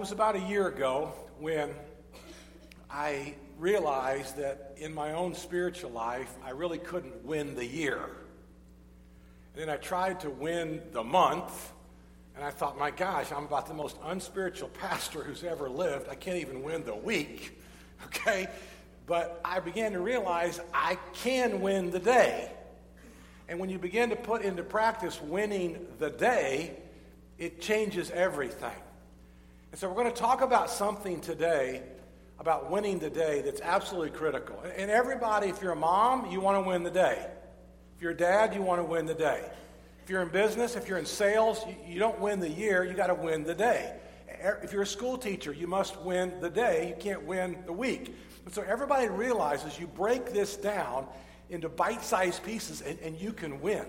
it was about a year ago when I realized that in my own spiritual life, I really couldn't win the year. And then I tried to win the month, and I thought, my gosh, I'm about the most unspiritual pastor who's ever lived. I can't even win the week, okay? But I began to realize I can win the day. And when you begin to put into practice winning the day, it changes everything. And so we're going to talk about something today about winning the day that's absolutely critical. And everybody, if you're a mom, you want to win the day. If you're a dad, you want to win the day. If you're in business, if you're in sales, you, don't win the year, you got to win the day. If you're a school teacher, you must win the day, you can't win the week. And so everybody realizes you break this down into bite sized pieces and, and you can win.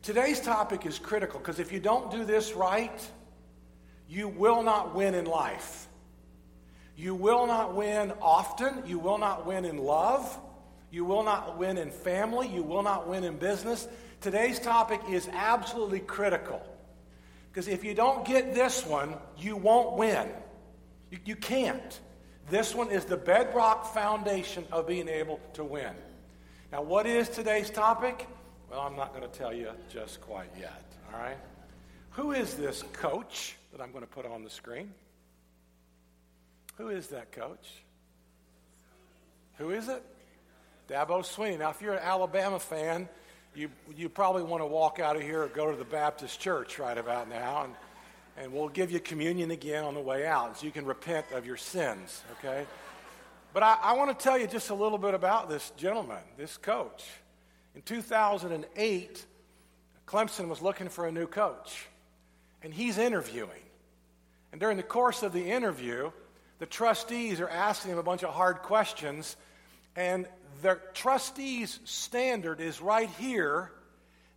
Today's topic is critical because if you don't do this right, you will not win in life. You will not win often. You will not win in love. You will not win in family. You will not win in business. Today's topic is absolutely critical. Because if you don't get this one, you won't win. You, you, can't. This one is the bedrock foundation of being able to win. Now, what is today's topic? Well, I'm not going to tell you just quite yet. All right? Who is this coach that I'm going to put on the screen? Who is that coach? Who is it? Dabo Swinney. Now, if you're an Alabama fan, you, you probably want to walk out of here or go to the Baptist church right about now, and, and we'll give you communion again on the way out so you can repent of your sins, okay? But I, I want to tell you just a little bit about this gentleman, this coach. In 2008, Clemson was looking for a new coach, and he's interviewing. And during the course of the interview, the trustees are asking him a bunch of hard questions, and the trustees' standard is right here,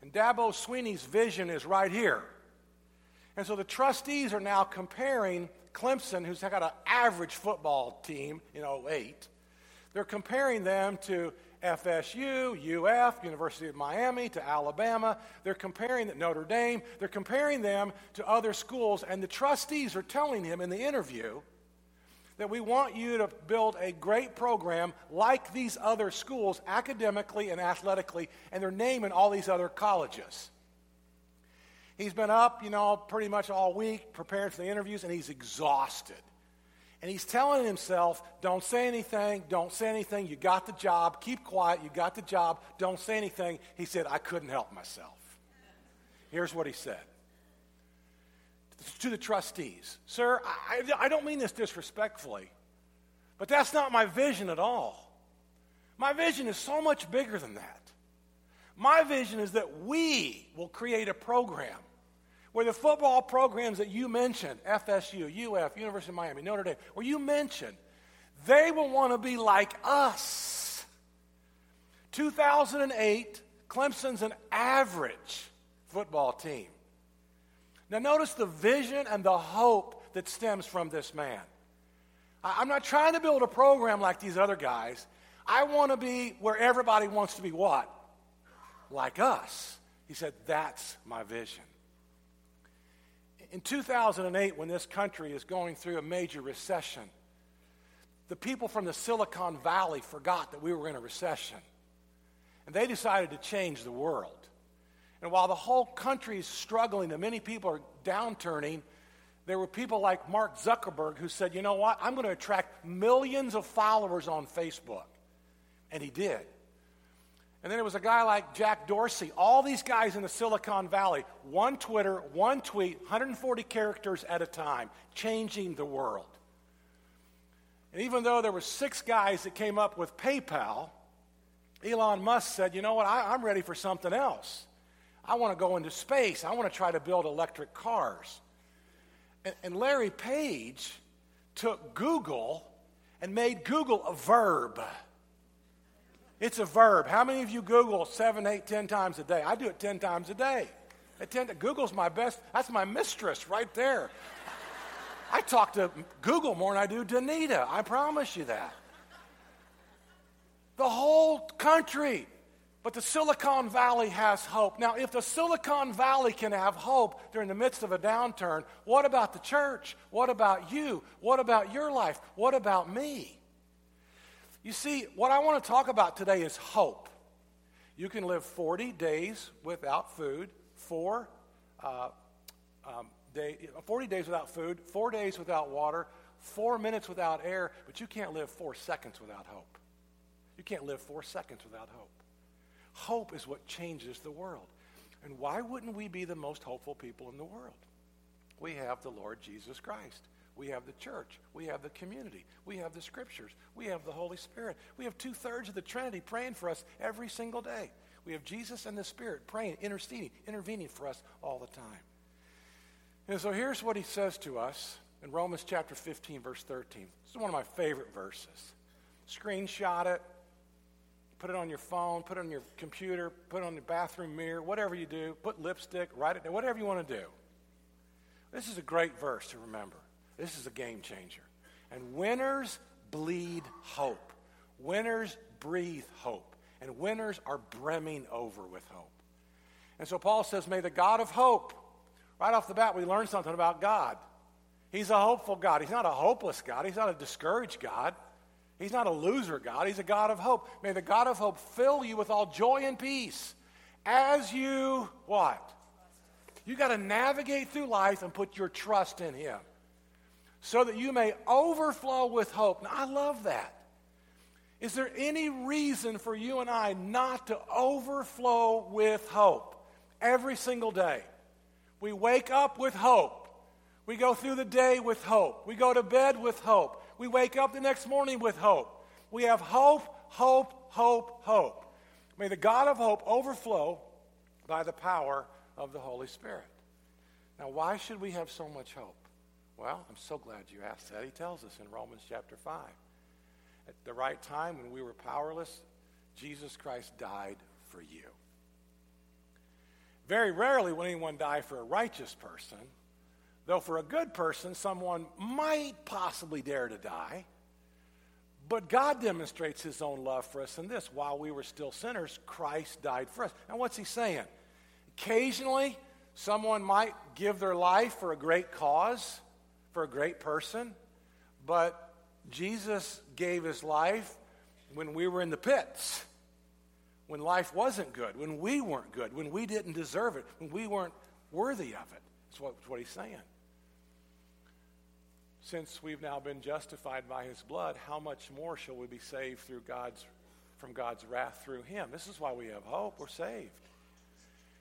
and Dabo Swinney's vision is right here. And so the trustees are now comparing Clemson, who's got an average football team in 08, they're comparing them to FSU, UF, University of Miami, to Alabama. They're comparing Notre Dame. They're comparing them to other schools, and the trustees are telling him in the interview that we want you to build a great program like these other schools academically and athletically, and they're naming all these other colleges. He's been up, you know, pretty much all week preparing for the interviews, and he's exhausted. And he's telling himself, don't say anything, don't say anything, you got the job, keep quiet, you got the job, don't say anything. He said, I couldn't help myself. Here's what he said to the trustees Sir, I, I don't mean this disrespectfully, but that's not my vision at all. My vision is so much bigger than that. My vision is that we will create a program where the football programs that you mentioned, FSU, UF, University of Miami, Notre Dame, where you mentioned, they will want to be like us. 2008, Clemson's an average football team. Now, notice the vision and the hope that stems from this man. I'm not trying to build a program like these other guys. I want to be where everybody wants to be what? Like us. He said, That's my vision. In 2008, when this country is going through a major recession, the people from the Silicon Valley forgot that we were in a recession. And they decided to change the world. And while the whole country is struggling and many people are downturning, there were people like Mark Zuckerberg who said, you know what, I'm going to attract millions of followers on Facebook. And he did. And then it was a guy like Jack Dorsey, all these guys in the Silicon Valley, one Twitter, one tweet, 140 characters at a time, changing the world. And even though there were six guys that came up with PayPal, Elon Musk said, you know what, I, am ready for something else. I want to go into space. I want to try to build electric cars. And, and Larry Page took Google and made Google a verb. It's a verb. How many of you Google seven, eight, ten times a day? I do it ten times a day. At 10, Google's my best, that's my mistress right there. I talk to Google more than I do Danita. I promise you that. The whole country But the Silicon Valley has hope. Now, if the Silicon Valley can have hope during the midst of a downturn, what about the church? What about you? What about your life? What about me? You see, what I want to talk about today is hope. You can live 40 days without food, four, uh, um, day, 40 days without food, four days without water, four minutes without air, but you can't live four seconds without hope. You can't live four seconds without hope. Hope is what changes the world. And why wouldn't we be the most hopeful people in the world? We have the Lord Jesus Christ. We have the church. We have the community. We have the scriptures. We have the Holy Spirit. We have two thirds of the Trinity praying for us every single day. We have Jesus and the Spirit praying, interceding, intervening for us all the time. And so here's what he says to us in Romans chapter 15, verse 13. This is one of my favorite verses. Screenshot it, put it on your phone, put it on your computer, put it on your bathroom mirror, whatever you do, put lipstick, write it down, whatever you want to do. This is a great verse to remember. This is a game changer. And winners bleed hope. Winners breathe hope. And winners are brimming over with hope. And so Paul says, May the God of hope, right off the bat, we learn something about God. He's a hopeful God. He's not a hopeless God. He's not a discouraged God. He's not a loser God, He's a God of hope. May the God of hope fill you with all joy and peace as you what? You got to navigate through life and put your trust in Him so that you may overflow with hope. Now, I love that. Is there any reason for you and I not to overflow with hope every single day? We wake up with hope. We go through the day with hope. We go to bed with hope. We wake up the next morning with hope. We have hope, hope, hope, hope. May the God of hope overflow by the power of the Holy Spirit. Now, why should we have so much hope? Well, I'm so glad you asked that. He tells us in Romans chapter 5. At the right time, when we were powerless, Jesus Christ died for you. Very rarely will anyone die for a righteous person, Though for a good person, someone might possibly dare to die. But God demonstrates his own love for us in this. While we were still sinners, Christ died for us. Now, what's he saying? Occasionally, someone might give their life for a great cause, for a great person, but Jesus gave his life when we were in the pits, when life wasn't good, when we weren't good, when we didn't deserve it, when we weren't worthy of it. That's what, that's what he's saying since we've now been justified by his blood, how much more shall we be saved through God's from God's wrath through him? This is why we have hope. We're saved.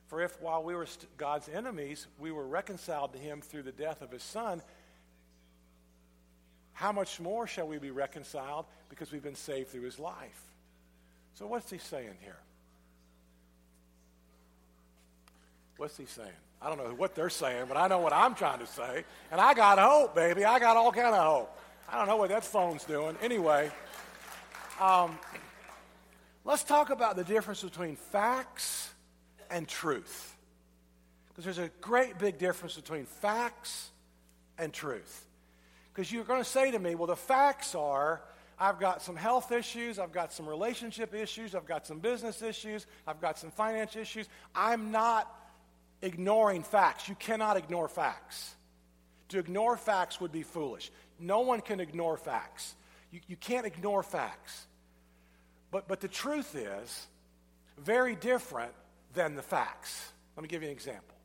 For if while we were God's enemies, we were reconciled to him through the death of his son, how much more shall we be reconciled because we've been saved through his life? So what's he saying here? What's he saying? I don't know what they're saying, but I know what I'm trying to say. And I got hope, baby. I got all kind of hope. I don't know what that phone's doing. Anyway, um, let's talk about the difference between facts and truth. Because there's a great big difference between facts and truth. Because you're going to say to me, well, the facts are I've got some health issues, I've got some relationship issues, I've got some business issues, I've got some finance issues. I'm not ignoring facts. You cannot ignore facts. To ignore facts would be foolish. No one can ignore facts. You, you can't ignore facts. But, but the truth is very different than the facts. Let me give you an example.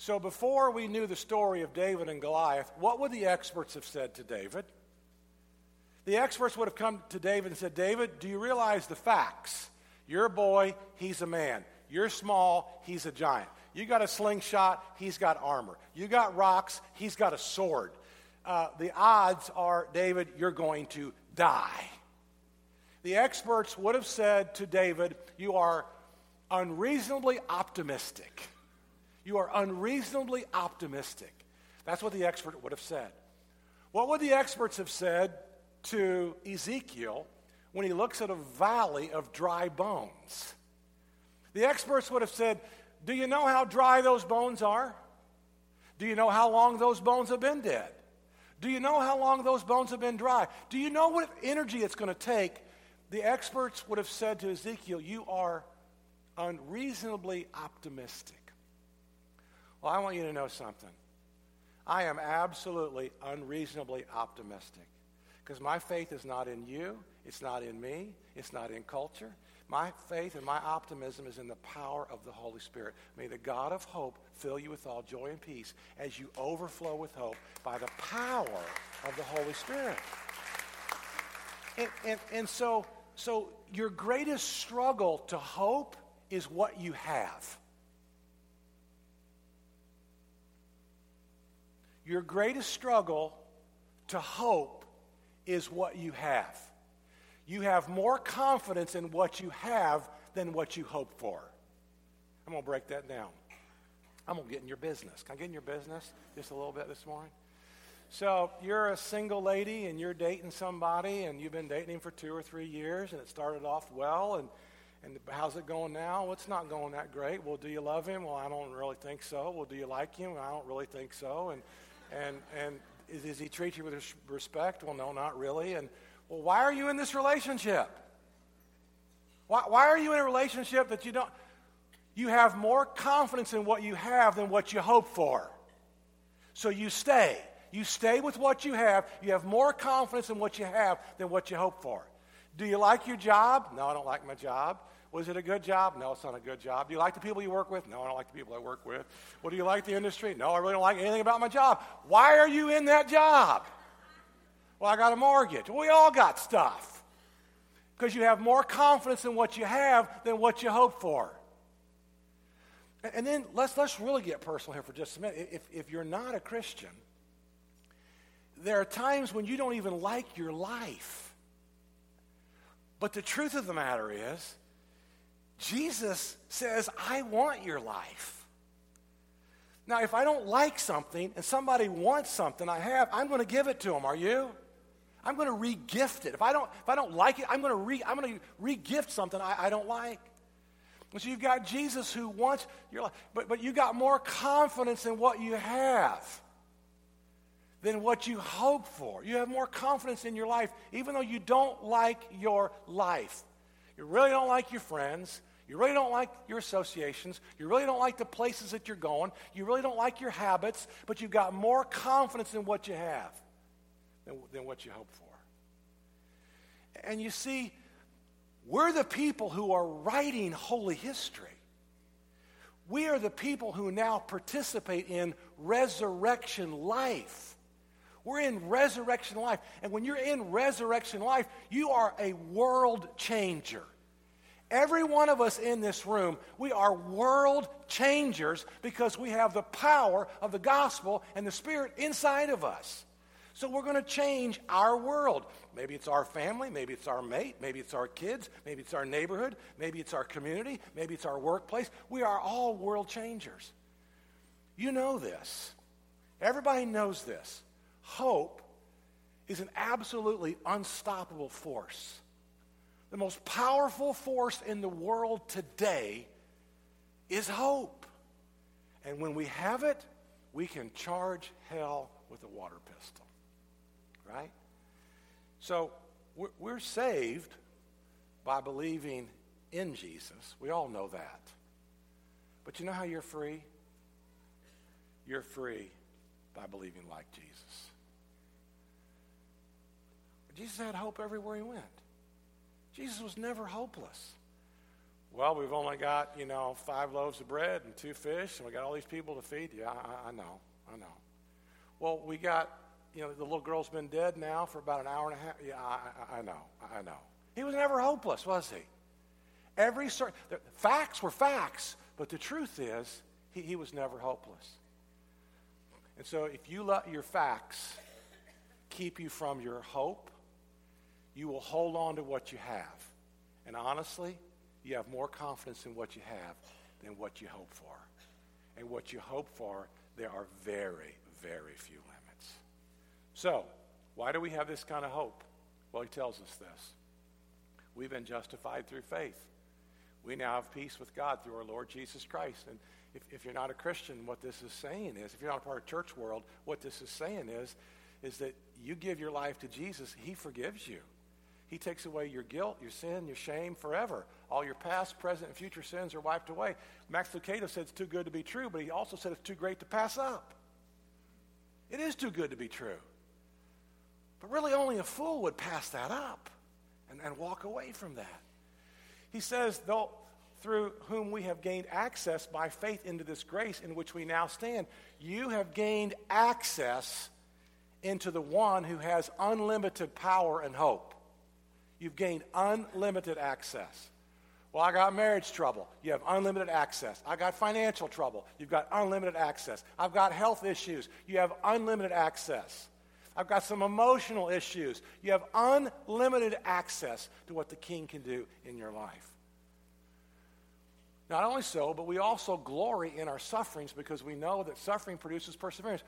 So, before we knew the story of David and Goliath, what would the experts have said to David? The experts would have come to David and said, David, do you realize the facts? You're a boy, he's a man. You're small, he's a giant. You got a slingshot, he's got armor. You got rocks, he's got a sword. Uh, the odds are, David, you're going to die. The experts would have said to David, You are unreasonably optimistic. You are unreasonably optimistic. That's what the expert would have said. What would the experts have said to Ezekiel when he looks at a valley of dry bones? The experts would have said, Do you know how dry those bones are? Do you know how long those bones have been dead? Do you know how long those bones have been dry? Do you know what energy it's going to take the experts would have said to Ezekiel, You are unreasonably optimistic. Well, I want you to know something. I am absolutely unreasonably optimistic because my faith is not in you, it's not in me, it's not in culture. My faith and my optimism is in the power of the Holy Spirit. May the God of hope fill you with all joy and peace as you overflow with hope by the power of the Holy Spirit. And, and, and so, so your greatest struggle to hope is what you have. Your greatest struggle to hope is what you have. You have more confidence in what you have than what you hope for. I'm going to break that down. I'm going to get in your business. Can I get in your business just a little bit this morning? So, you're a single lady and you're dating somebody and you've been dating him for two or three years and it started off well and, and how's it going now? Well, it's not going that great. Well, do you love him? Well, I don't really think so. Well, do you like him? I don't really think so. And, and, and does he treat you with respect? Well, no, not really. And well, why are you in this relationship? Why, why are you in a relationship that you don't? You have more confidence in what you have than what you hope for. So you stay. You stay with what you have. You have more confidence in what you have than what you hope for. Do you like your job? No, I don't like my job. Was it a good job? No, it's not a good job. Do you like the people you work with? No, I don't like the people I work with. Well, do you like the industry? No, I really don't like anything about my job. Why are you in that job? Well, I got a mortgage. We all got stuff. Because you have more confidence in what you have than what you hope for. And then let's, let's really get personal here for just a minute. If, if you're not a Christian, there are times when you don't even like your life. But the truth of the matter is, Jesus says, I want your life. Now, if I don't like something and somebody wants something I have, I'm going to give it to them. Are you? I'm going to re-gift it. If I don't, if I don't like it, I'm going to re, I'm going to re-gift something I, I don't like. And so you've got Jesus who wants your life, but, but you got more confidence in what you have than what you hope for. You have more confidence in your life, even though you don't like your life. You really don't like your friends. You really don't like your associations. You really don't like the places that you're going. You really don't like your habits, but you've got more confidence in what you have than, than what you hope for. And you see, we're the people who are writing holy history. We are the people who now participate in resurrection life. We're in resurrection life. And when you're in resurrection life, you are a world changer. Every one of us in this room, we are world changers because we have the power of the gospel and the Spirit inside of us. So we're going to change our world. Maybe it's our family, maybe it's our mate, maybe it's our kids, maybe it's our neighborhood, maybe it's our community, maybe it's our workplace. We are all world changers. You know this. Everybody knows this. Hope is an absolutely unstoppable force. The most powerful force in the world today is hope. And when we have it, we can charge hell with a water pistol. Right? So we're, saved by believing in Jesus. We all know that. But you know how you're free? You're free by believing like Jesus. Jesus had hope everywhere he went. Jesus was never hopeless. Well, we've only got, you know, five loaves of bread and two fish, and we got all these people to feed. Yeah, I, I know, I know. Well, we got, you know, the little girl's been dead now for about an hour and a half. Yeah, I, I, know, I know. He was never hopeless, was he? Every certain facts were facts, but the truth is, he, he was never hopeless. And so, if you let your facts keep you from your hope, you will hold on to what you have. And honestly, you have more confidence in what you have than what you hope for. And what you hope for, there are very, very few limits. So, why do we have this kind of hope? Well, he tells us this. We've been justified through faith. We now have peace with God through our Lord Jesus Christ. And if, if you're not a Christian, what this is saying is, if you're not a part of church world, what this is saying is, is that you give your life to Jesus, he forgives you. He takes away your guilt, your sin, your shame forever. All your past, present, and future sins are wiped away. Max Lucado said it's too good to be true, but he also said it's too great to pass up. It is too good to be true. But really, only a fool would pass that up and, and walk away from that. He says, though, through whom we have gained access by faith into this grace in which we now stand, you have gained access into the one who has unlimited power and hope. You've gained unlimited access. Well, I got marriage trouble. You have unlimited access. I got financial trouble. You've got unlimited access. I've got health issues. You have unlimited access. I've got some emotional issues. You have unlimited access to what the king can do in your life. Not only so, but we also glory in our sufferings because we know that suffering produces perseverance.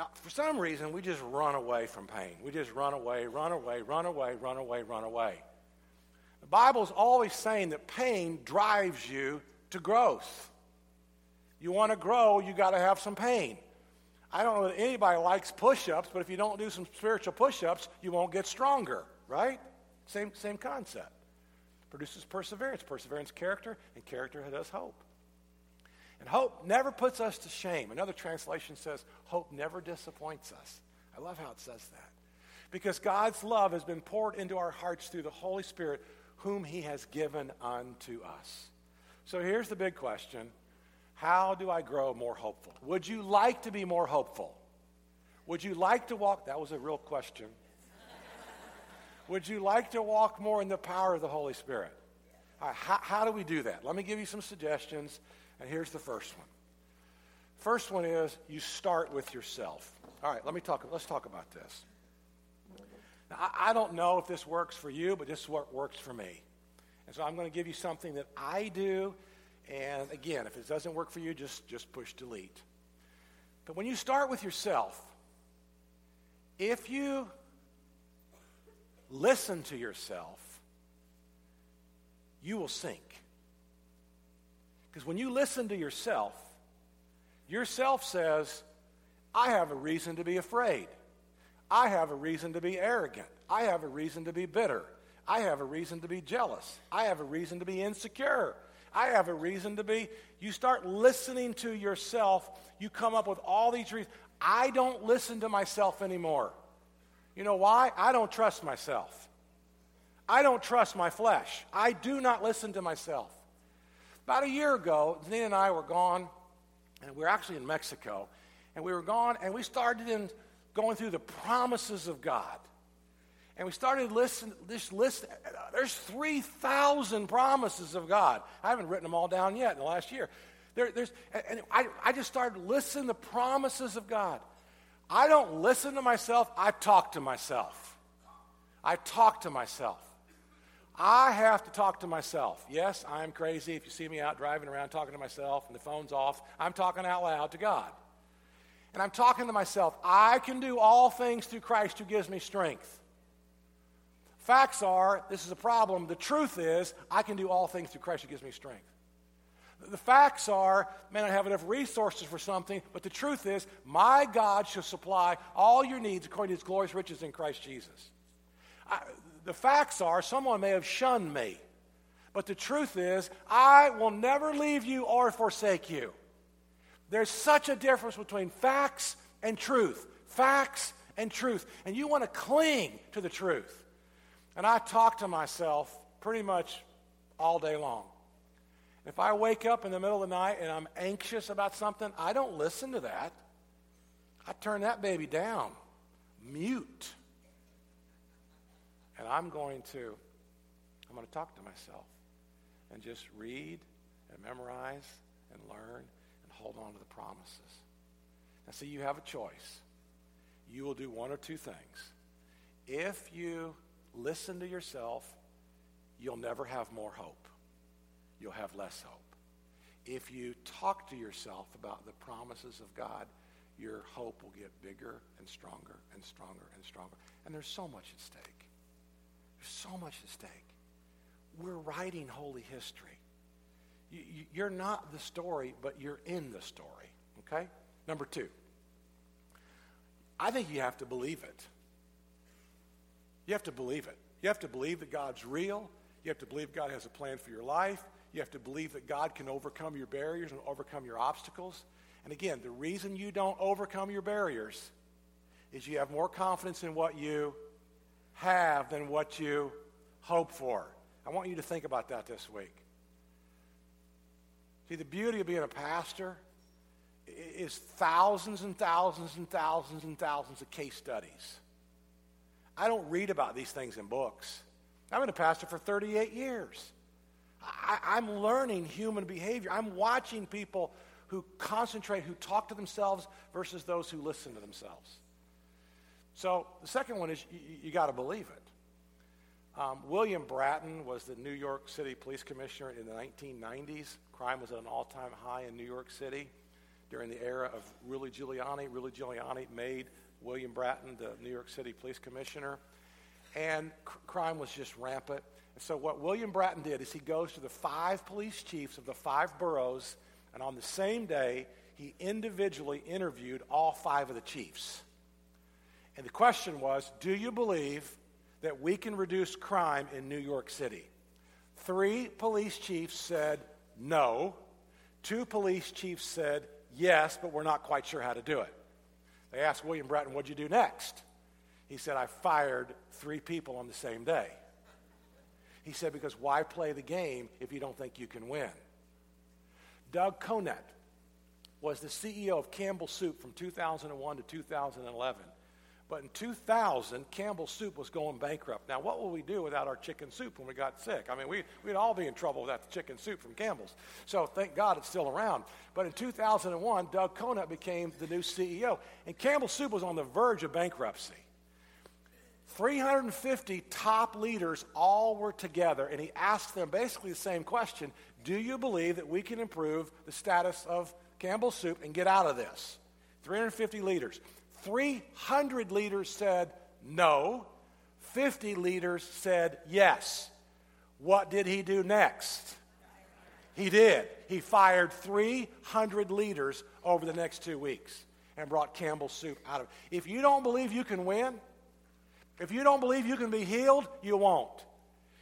Now, for some reason, we just run away from pain. We just run away, run away, run away, run away, run away. The Bible is always saying that pain drives you to growth. You want to grow, you got to have some pain. I don't know that anybody likes push ups, but if you don't do some spiritual push ups, you won't get stronger, right? Same, same concept. Produces perseverance, perseverance, character, and character does hope. And hope never puts us to shame. Another translation says, hope never disappoints us. I love how it says that. Because God's love has been poured into our hearts through the Holy Spirit, whom He has given unto us. So here's the big question How do I grow more hopeful? Would you like to be more hopeful? Would you like to walk? That was a real question. Would you like to walk more in the power of the Holy Spirit? How, how do we do that? Let me give you some suggestions and here's the first one. First one is you start with yourself. All right, let me talk. Let's talk about this. Now, I, I don't know if this works for you, but this is what works for me. And so I'm going to give you something that I do. And again, if it doesn't work for you, just, just push delete. But when you start with yourself, if you listen to yourself, you will sink. Because when you listen to yourself, yourself says, I have a reason to be afraid. I have a reason to be arrogant. I have a reason to be bitter. I have a reason to be jealous. I have a reason to be insecure. I have a reason to be. You start listening to yourself, you come up with all these reasons. I don't listen to myself anymore. You know why? I don't trust myself. I don't trust my flesh. I do not listen to myself. About a year ago, Nina and I were gone, and we were actually in Mexico, and we were gone, and we started in going through the promises of God. And we started listening, this list, there's 3,000 promises of God. I haven't written them all down yet in the last year. There, there's, and I, I just started listening to the promises of God. I don't listen to myself, I talk to myself. I talk to myself. I have to talk to myself. Yes, I'm crazy. If you see me out driving around talking to myself and the phone's off, I'm talking out loud to God. And I'm talking to myself. I can do all things through Christ who gives me strength. Facts are, this is a problem. The truth is, I can do all things through Christ who gives me strength. The facts are, man, I have enough resources for something, but the truth is, my God shall supply all your needs according to his glorious riches in Christ Jesus. I, the facts are someone may have shunned me. But the truth is, I will never leave you or forsake you. There's such a difference between facts and truth. Facts and truth. And you want to cling to the truth. And I talk to myself pretty much all day long. If I wake up in the middle of the night and I'm anxious about something, I don't listen to that. I turn that baby down, mute. And I'm going to, I'm going to talk to myself and just read and memorize and learn and hold on to the promises. Now, see, you have a choice. You will do one or two things. If you listen to yourself, you'll never have more hope. You'll have less hope. If you talk to yourself about the promises of God, your hope will get bigger and stronger and stronger and stronger. And there's so much at stake. There's so much at stake. We're writing holy history. You, are not the story, but you're in the story. Okay? Number two, I think you have to believe it. You have to believe it. You have to believe that God's real. You have to believe God has a plan for your life. You have to believe that God can overcome your barriers and overcome your obstacles. And again, the reason you don't overcome your barriers is you have more confidence in what you have than what you hope for. I want you to think about that this week. See, the beauty of being a pastor is thousands and thousands and thousands and thousands of case studies. I don't read about these things in books. I've been a pastor for 38 years. I, am learning human behavior. I'm watching people who concentrate, who talk to themselves versus those who listen to themselves. So the second one is you, you got to believe it. Um, William Bratton was the New York City Police Commissioner in the 1990s. Crime was at an all time high in New York City during the era of Rudy Giuliani. Rudy Giuliani made William Bratton the New York City Police Commissioner. And crime was just rampant. And so, what William Bratton did is he goes to the five police chiefs of the five boroughs, and on the same day, he individually interviewed all five of the chiefs. And the question was Do you believe that we can reduce crime in New York City? Three police chiefs said no. Two police chiefs said yes, but we're not quite sure how to do it. They asked William Bratton, What'd you do next? He said, I fired three people on the same day. He said, Because why play the game if you don't think you can win? Doug Conant was the CEO of Campbell Soup from 2001 to 2011. But in 2000, Campbell's Soup was going bankrupt. Now, what will we do without our chicken soup when we got sick? I mean, we, we'd all be in trouble without the chicken soup from Campbell's. So thank God it's still around. But in 2001, Doug Conant became the new CEO. And Campbell's Soup was on the verge of bankruptcy. 350 top leaders all were together, and he asked them basically the same question Do you believe that we can improve the status of Campbell's Soup and get out of this? 350 leaders. 300 leaders said no, 50 leaders said yes. What did he do next? He did. He fired 300 leaders over the next two weeks and brought Campbell Soup out of it. If you don't believe you can win, if you don't believe you can be healed, you won't.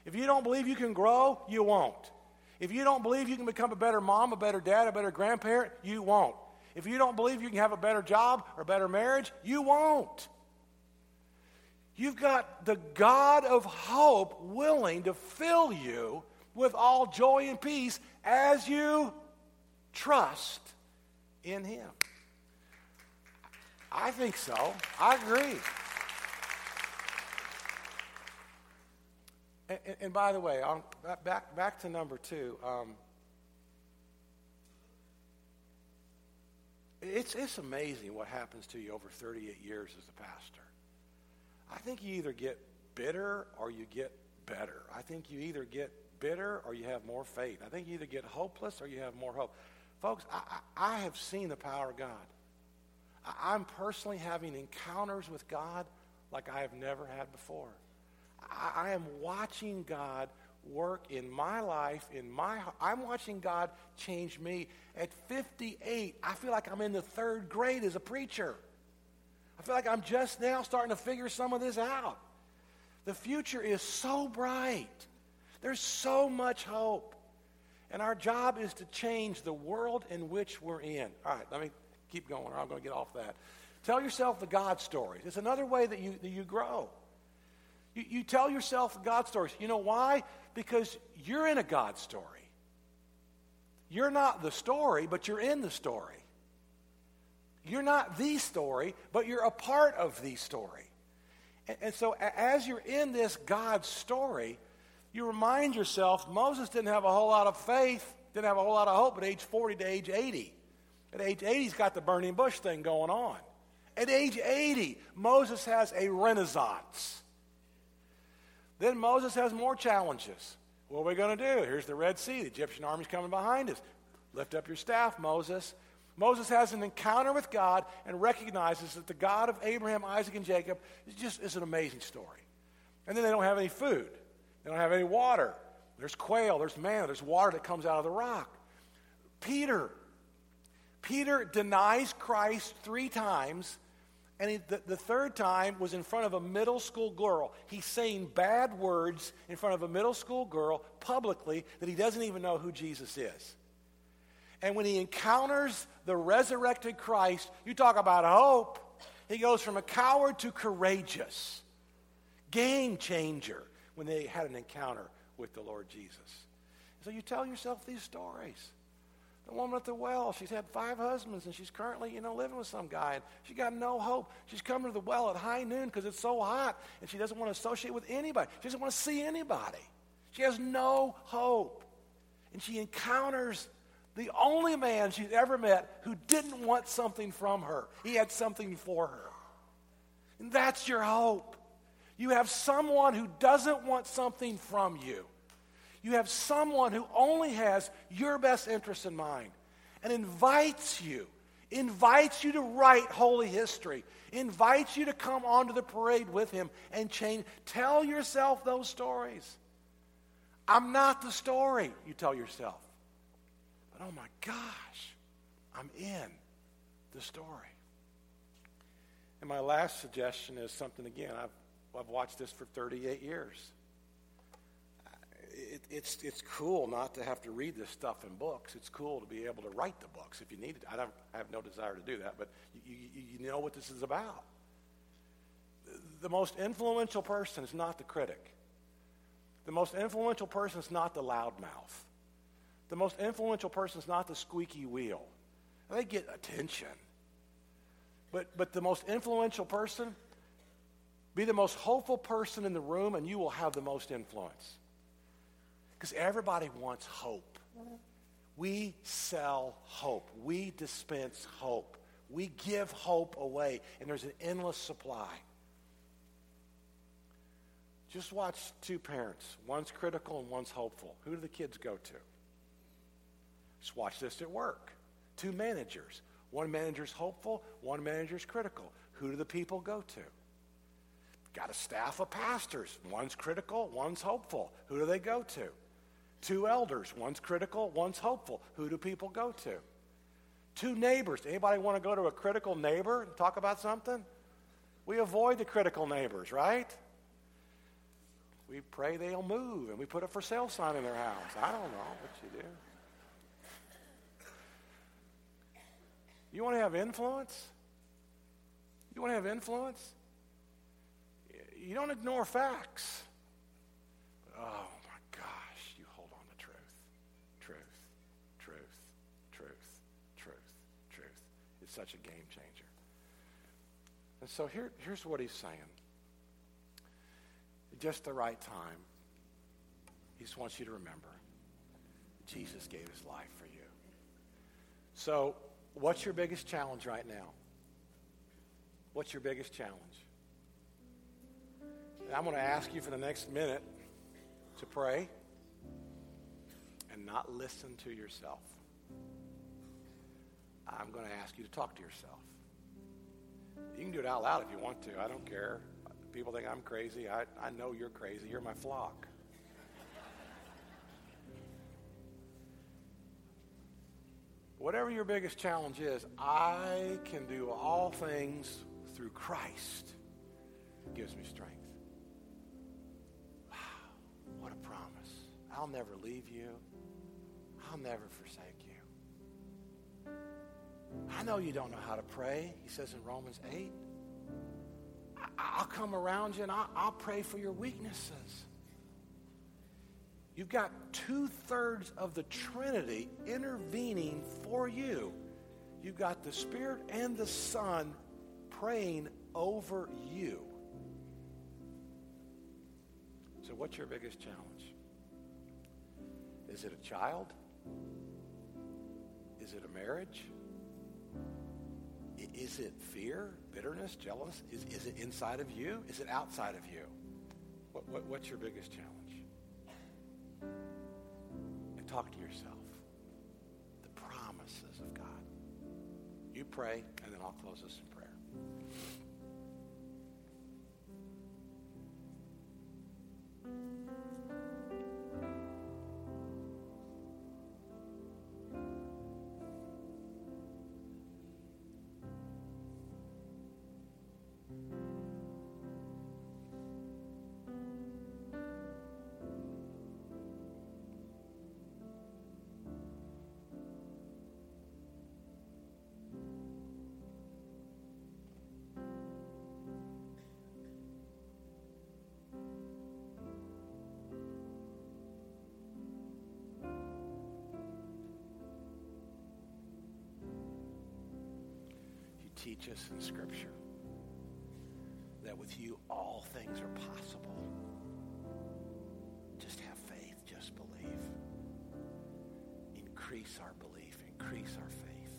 If you don't believe you can grow, you won't. If you don't believe you can become a better mom, a better dad, a better grandparent, you won't. If you don't believe you can have a better job or better marriage, you won't. You've got the God of hope willing to fill you with all joy and peace as you trust in Him. I think so. I agree. And, and, and by the way, on, back, back to number two. Um, It's, it's amazing what happens to you over 38 years as a pastor. I think you either get bitter or you get better. I think you either get bitter or you have more faith. I think you either get hopeless or you have more hope. Folks, I, I have seen the power of God. I, I'm personally having encounters with God like I have never had before. I, I am watching God work in my life, in my I'm watching God change me. At 58, I feel like I'm in the third grade as a preacher. I feel like I'm just now starting to figure some of this out. The future is so bright. There's so much hope. And our job is to change the world in which we're in. All right, let me keep going, or I'm going to get off that. Tell yourself the God stories. It's another way that you, that you grow. You, you tell yourself God stories. You know why? Because you're in a God story. You're not the story, but you're in the story. You're not the story, but you're a part of the story. And, and so, as you're in this God story, you remind yourself Moses didn't have a whole lot of faith, didn't have a whole lot of hope at age 40 to age 80. At age 80, he's got the burning bush thing going on. At age 80, Moses has a renaissance. Then Moses has more challenges. What are we going to do? Here's the Red Sea. The Egyptian army's coming behind us. Lift up your staff, Moses. Moses has an encounter with God and recognizes that the God of Abraham, Isaac, and Jacob is just is an amazing story. And then they don't have any food. They don't have any water. There's quail, there's manna, there's water that comes out of the rock. Peter. Peter denies Christ three times And he, the, the third time was in front of a middle school girl. He's saying bad words in front of a middle school girl publicly that he doesn't even know who Jesus is. And when he encounters the resurrected Christ, you talk about hope. He goes from a coward to courageous. Game changer when they had an encounter with the Lord Jesus. So you tell yourself these stories. The woman at the well, she's had five husbands and she's currently, you know, living with some guy and she got no hope. She's coming to the well at high noon because it's so hot and she doesn't want to associate with anybody. She doesn't want to see anybody. She has no hope. And she encounters the only man she's ever met who didn't want something from her. He had something for her. And that's your hope. You have someone who doesn't want something from you. You have someone who only has your best interest in mind and invites you, invites you to write holy history, invites you to come onto the parade with him and change. Tell yourself those stories. I'm not the story, you tell yourself. But oh my gosh, I'm in the story. And my last suggestion is something, again, I've, I've watched this for 38 years it, it's, it's cool not to have to read this stuff in books. It's cool to be able to write the books if you need it. I, don't, I have no desire to do that, but you, you, you know what this is about. The most influential person is not the critic. The most influential person is not the loudmouth. The most influential person is not the squeaky wheel. They get attention. But, but the most influential person, be the most hopeful person in the room, and you will have the most influence. Because everybody wants hope. We sell hope. We dispense hope. We give hope away, and there's an endless supply. Just watch two parents. One's critical and one's hopeful. Who do the kids go to? Just watch this at work. Two managers. One manager's hopeful, one manager's critical. Who do the people go to? Got a staff of pastors. One's critical, one's hopeful. Who do they go to? Two elders, one's critical, one's hopeful. Who do people go to? Two neighbors. Anybody want to go to a critical neighbor and talk about something? We avoid the critical neighbors, right? We pray they'll move and we put a for sale sign in their house. I don't know what you do. You want to have influence? You want to have influence? You don't ignore facts. Oh, such a game changer. And so here, here's what he's saying. At just the right time, he just wants you to remember Jesus gave his life for you. So, what's your biggest challenge right now? What's your biggest challenge? I'm going to ask you for the next minute to pray and not listen to yourself. I'm going to ask you to talk to yourself. You can do it out loud if you want to. I don't care. People think I'm crazy. I, I know you're crazy. You're my flock. Whatever your biggest challenge is, I can do all things through Christ who gives me strength. Wow, what a promise. I'll never leave you. I'll never forsake you. I know you don't know how to pray, he says in Romans 8. I'll come around you and I'll, pray for your weaknesses. You've got two thirds of the Trinity intervening for you. You've got the Spirit and the Son praying over you. So, what's your biggest challenge? Is it a child? Is it a marriage? Is it fear, bitterness, jealous? Is, is it inside of you? Is it outside of you? What, what, what's your biggest challenge? And talk to yourself. The promises of God. You pray, and then I'll close this in prayer. Teach us in Scripture that with you all things are possible. Just have faith, just believe. Increase our belief, increase our faith.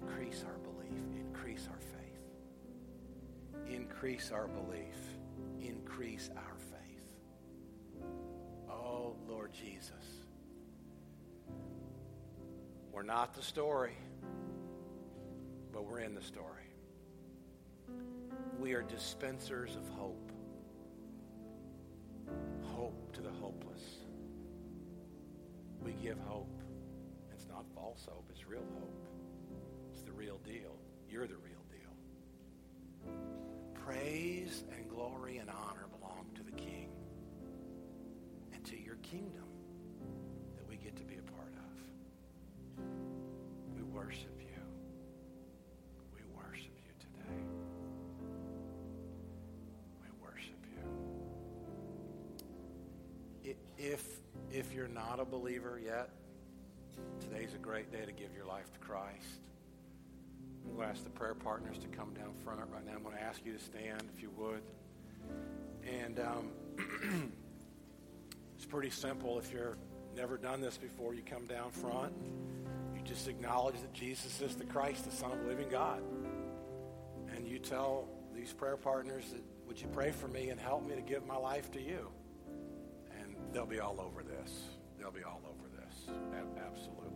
Increase our belief, increase our faith. Increase our belief, increase our faith. Oh, Lord Jesus. We're not the story, in the story. We are dispensers of hope. Hope to the hopeless. We give hope. It's not false hope, it's real hope. It's the real deal. You're the real deal. Praise and glory and honor belong to the King and to your kingdom If, if you're not a believer yet, today's a great day to give your life to Christ. I'm going to ask the prayer partners to come down front right now. I'm going to ask you to stand if you would. And um, it's pretty simple. If you've never done this before, you come down front. You just acknowledge that Jesus is the Christ, the Son of the living God. And you tell these prayer partners that, would you pray for me and help me to give my life to you? They'll be all over this. They'll be all over this. Absolutely.